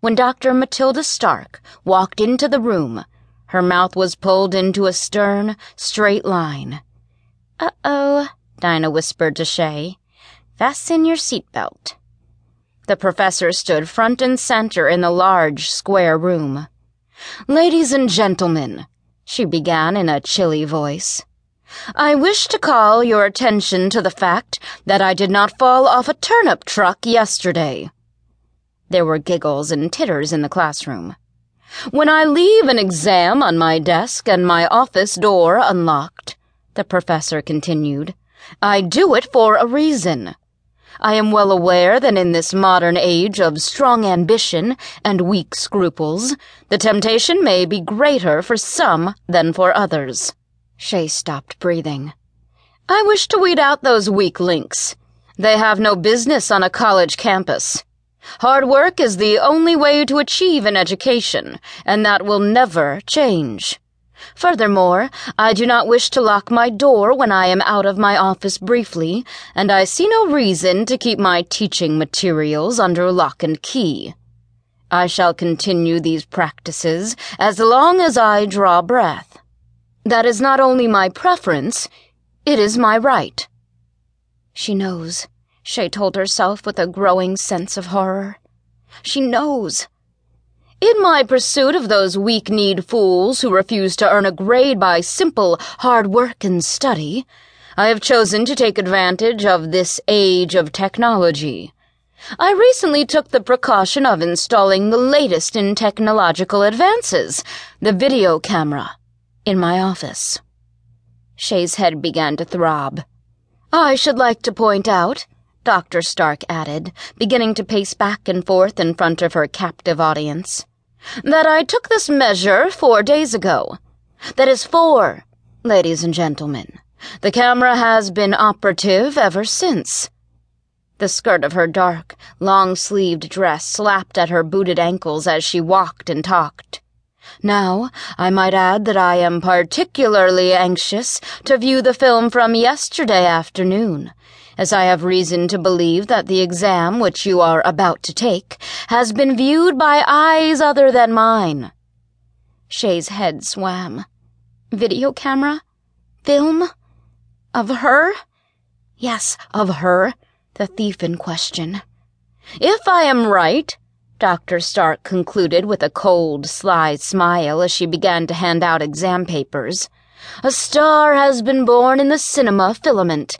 when Dr. Matilda Stark walked into the room. Her mouth was pulled into a stern, straight line. Uh oh, Dinah whispered to Shea. Fasten your seatbelt. The professor stood front and center in the large, square room. Ladies and gentlemen, she began in a chilly voice. I wish to call your attention to the fact that I did not fall off a turnip truck yesterday. There were giggles and titters in the classroom. When I leave an exam on my desk and my office door unlocked, the professor continued, I do it for a reason. I am well aware that in this modern age of strong ambition and weak scruples, the temptation may be greater for some than for others. Shea stopped breathing. I wish to weed out those weak links. They have no business on a college campus. Hard work is the only way to achieve an education, and that will never change. Furthermore, I do not wish to lock my door when I am out of my office briefly, and I see no reason to keep my teaching materials under lock and key. I shall continue these practices as long as I draw breath. That is not only my preference, it is my right. She knows, Shea told herself with a growing sense of horror. She knows. In my pursuit of those weak-kneed fools who refuse to earn a grade by simple hard work and study, I have chosen to take advantage of this age of technology. I recently took the precaution of installing the latest in technological advances, the video camera, in my office. Shea's head began to throb. I should like to point out, Dr. Stark added, beginning to pace back and forth in front of her captive audience that I took this measure four days ago. That is four, ladies and gentlemen. The camera has been operative ever since. The skirt of her dark, long sleeved dress slapped at her booted ankles as she walked and talked. Now, I might add that I am particularly anxious to view the film from yesterday afternoon as I have reason to believe that the exam which you are about to take has been viewed by eyes other than mine. Shea's head swam. Video camera? Film? Of her? Yes, of her, the thief in question. If I am right, Dr. Stark concluded with a cold, sly smile as she began to hand out exam papers. A star has been born in the cinema filament,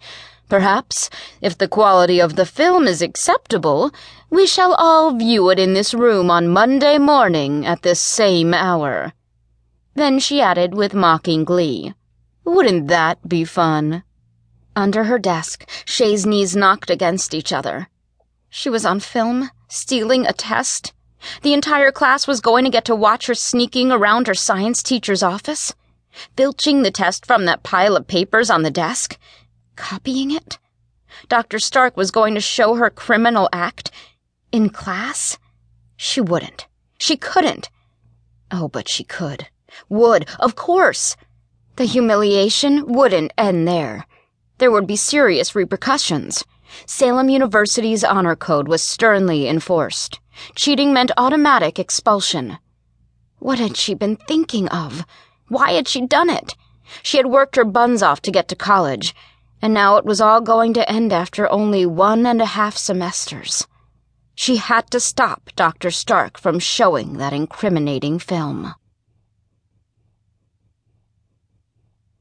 Perhaps, if the quality of the film is acceptable, we shall all view it in this room on Monday morning at this same hour. Then she added with mocking glee, Wouldn't that be fun? Under her desk, Shea's knees knocked against each other. She was on film, stealing a test. The entire class was going to get to watch her sneaking around her science teacher's office, filching the test from that pile of papers on the desk Copying it? Dr. Stark was going to show her criminal act in class? She wouldn't. She couldn't. Oh, but she could. Would, of course. The humiliation wouldn't end there. There would be serious repercussions. Salem University's honor code was sternly enforced. Cheating meant automatic expulsion. What had she been thinking of? Why had she done it? She had worked her buns off to get to college, and now it was all going to end after only one and a half semesters. She had to stop Dr. Stark from showing that incriminating film.